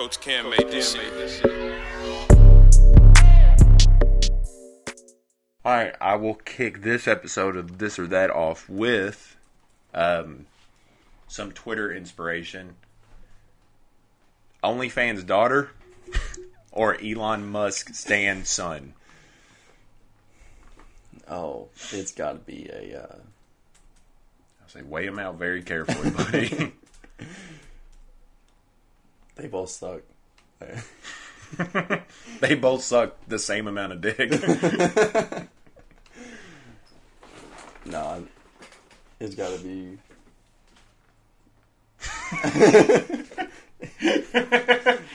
Coach Cam made this shit. All right, I will kick this episode of this or that off with um, some Twitter inspiration. OnlyFans daughter or Elon Musk Stan son. Oh, it's got to be a. Uh, I say weigh them out very carefully, buddy. they both suck. they both suck the same amount of dick. no, it's got to be.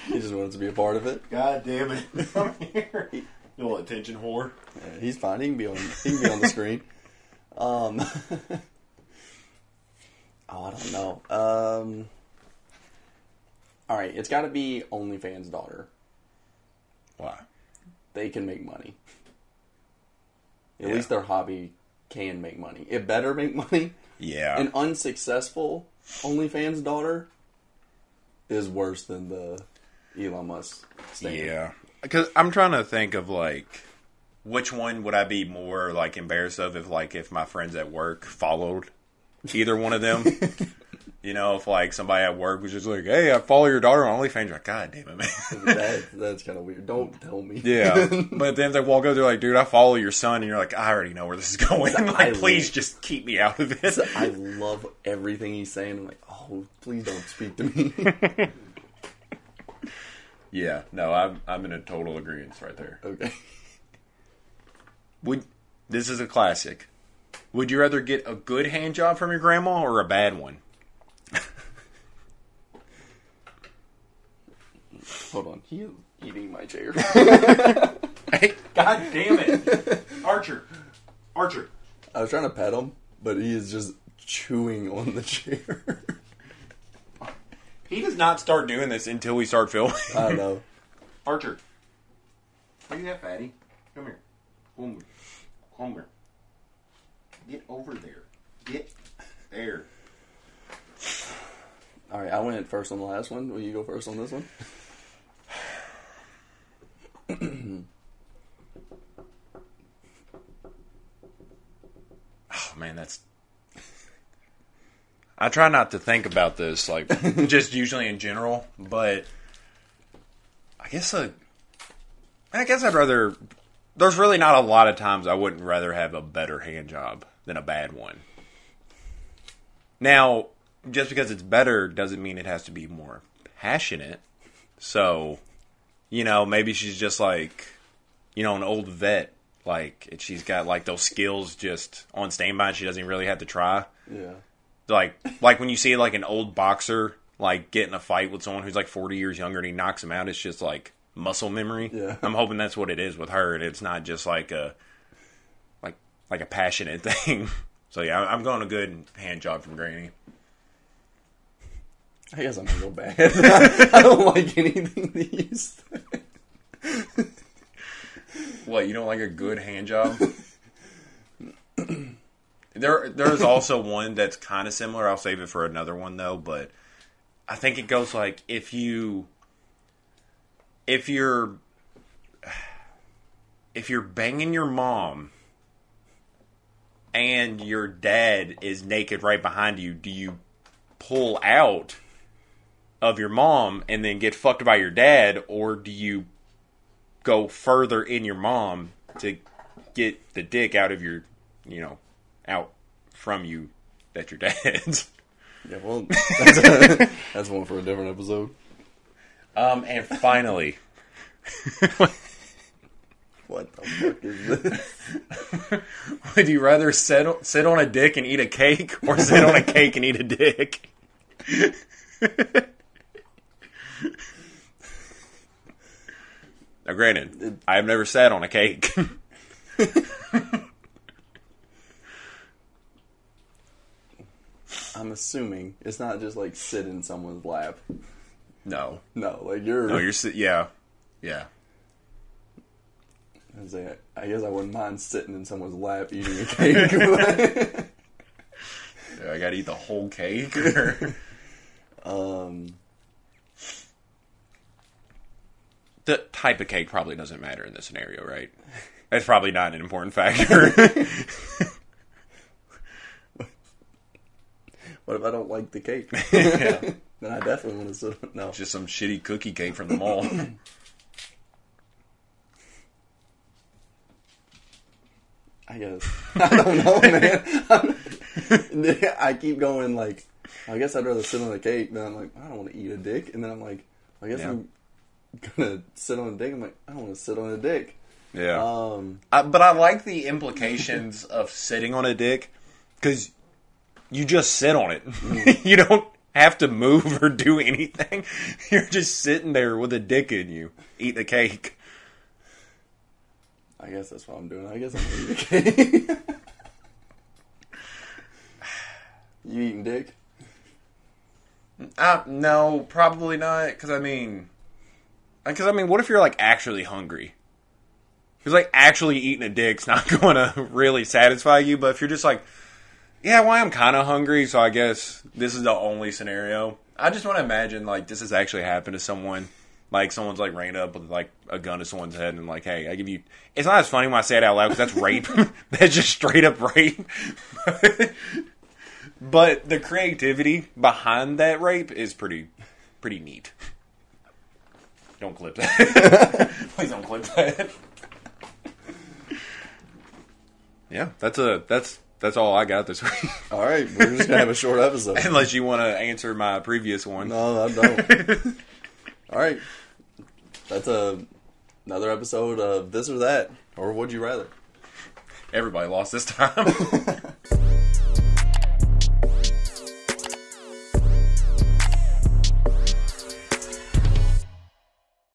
he just wants to be a part of it. God damn it! I'm here. You little attention whore. Yeah, he's fine. He can be on. He can be on the screen. Um. oh, I don't know. Um. All right, it's got to be OnlyFans daughter. Why? They can make money. At Yeah. least their hobby can make money. It better make money. Yeah. An unsuccessful OnlyFans daughter is worse than the Elon Musk. Yeah, because I'm trying to think of like which one would I be more like embarrassed of if like if my friends at work followed either one of them. you know, if like somebody at work was just like, "Hey, I follow your daughter on OnlyFans," you're like, "God damn it, man." that, that's kind of weird. Don't tell me. yeah, but then they walk up, they're like, "Dude, I follow your son," and you're like, "I already know where this is going. I like, please live- just keep me out of this." I love everything he's saying. I'm like, oh, please don't speak to me. yeah, no, I'm I'm in a total agreement right there. okay. Would this is a classic? Would you rather get a good hand job from your grandma or a bad one? Hold on. He is eating my chair. Hey, God damn it, Archer, Archer. I was trying to pet him, but he is just chewing on the chair. He does not start doing this until we start filming. I don't know. Archer, are you that fatty? Come here, come here, come here. Get over there. Get there. All right, I went first on the last one. Will you go first on this one? Oh man, that's. I try not to think about this, like just usually in general, but I guess a, I guess I'd rather. There's really not a lot of times I wouldn't rather have a better hand job than a bad one. Now, just because it's better doesn't mean it has to be more passionate. So, you know, maybe she's just like, you know, an old vet, like and she's got like those skills just on standby. She doesn't really have to try. Yeah. Like, like when you see like an old boxer like get in a fight with someone who's like 40 years younger and he knocks him out. It's just like muscle memory. Yeah. I'm hoping that's what it is with her. And it's not just like a like like a passionate thing. So yeah, I'm going a good hand job from Granny. I guess I'm gonna go bad. I don't like anything say. What you don't like a good hand job? there, there's also one that's kind of similar. I'll save it for another one though. But I think it goes like if you, if you're, if you're banging your mom, and your dad is naked right behind you, do you pull out of your mom and then get fucked by your dad, or do you go further in your mom to get the dick out of your, you know, out from you that your dad's. Yeah, well, that's, that's one for a different episode. Um, and finally, What the fuck is this? would you rather sit sit on a dick and eat a cake, or sit on a cake and eat a dick? Now, granted, I have never sat on a cake. I'm assuming it's not just like sit in someone's lap. no, No, like you're. no, you're sit. Yeah, yeah. I like, I guess I wouldn't mind sitting in someone's lap eating a cake. I gotta eat the whole cake. um, the type of cake probably doesn't matter in this scenario, right? It's probably not an important factor. What if I don't like the cake? Yeah. then I definitely want to sit. No, Just some shitty cookie cake from the mall. I guess I don't know, man. I keep going like, I guess I'd rather sit on a cake. Then I'm like, I don't want to eat a dick. And then I'm like, I guess Yeah. I'm gonna sit on a dick. I'm like, I don't want to sit on a dick. yeah. Um, Uh, but I like the implications of sitting on a dick because you just sit on it. you don't have to move or do anything. You're just sitting there with a dick in you, eating a cake. I guess that's what I'm doing. I guess I'm gonna a cake. you eating dick? Uh, no, probably not. Because I mean, because I mean, what if you're like actually hungry? Because like actually eating a dick's not going to really satisfy you. But if you're just like, yeah, well, I'm kind of hungry, so I guess this is the only scenario. I just want to imagine like this has actually happened to someone. Like someone's like ran up with like a gun to someone's head and like, hey, I give you. It's not as funny when I say it out loud because that's rape. that's just straight up rape. but the creativity behind that rape is pretty, pretty neat. Don't clip that. Please don't clip that. Yeah, that's a that's that's all I got this week. All right, we're just gonna have a short episode. Unless you want to answer my previous one. No, I don't. All right, that's a another episode of this or that, or would you rather? Everybody lost this time.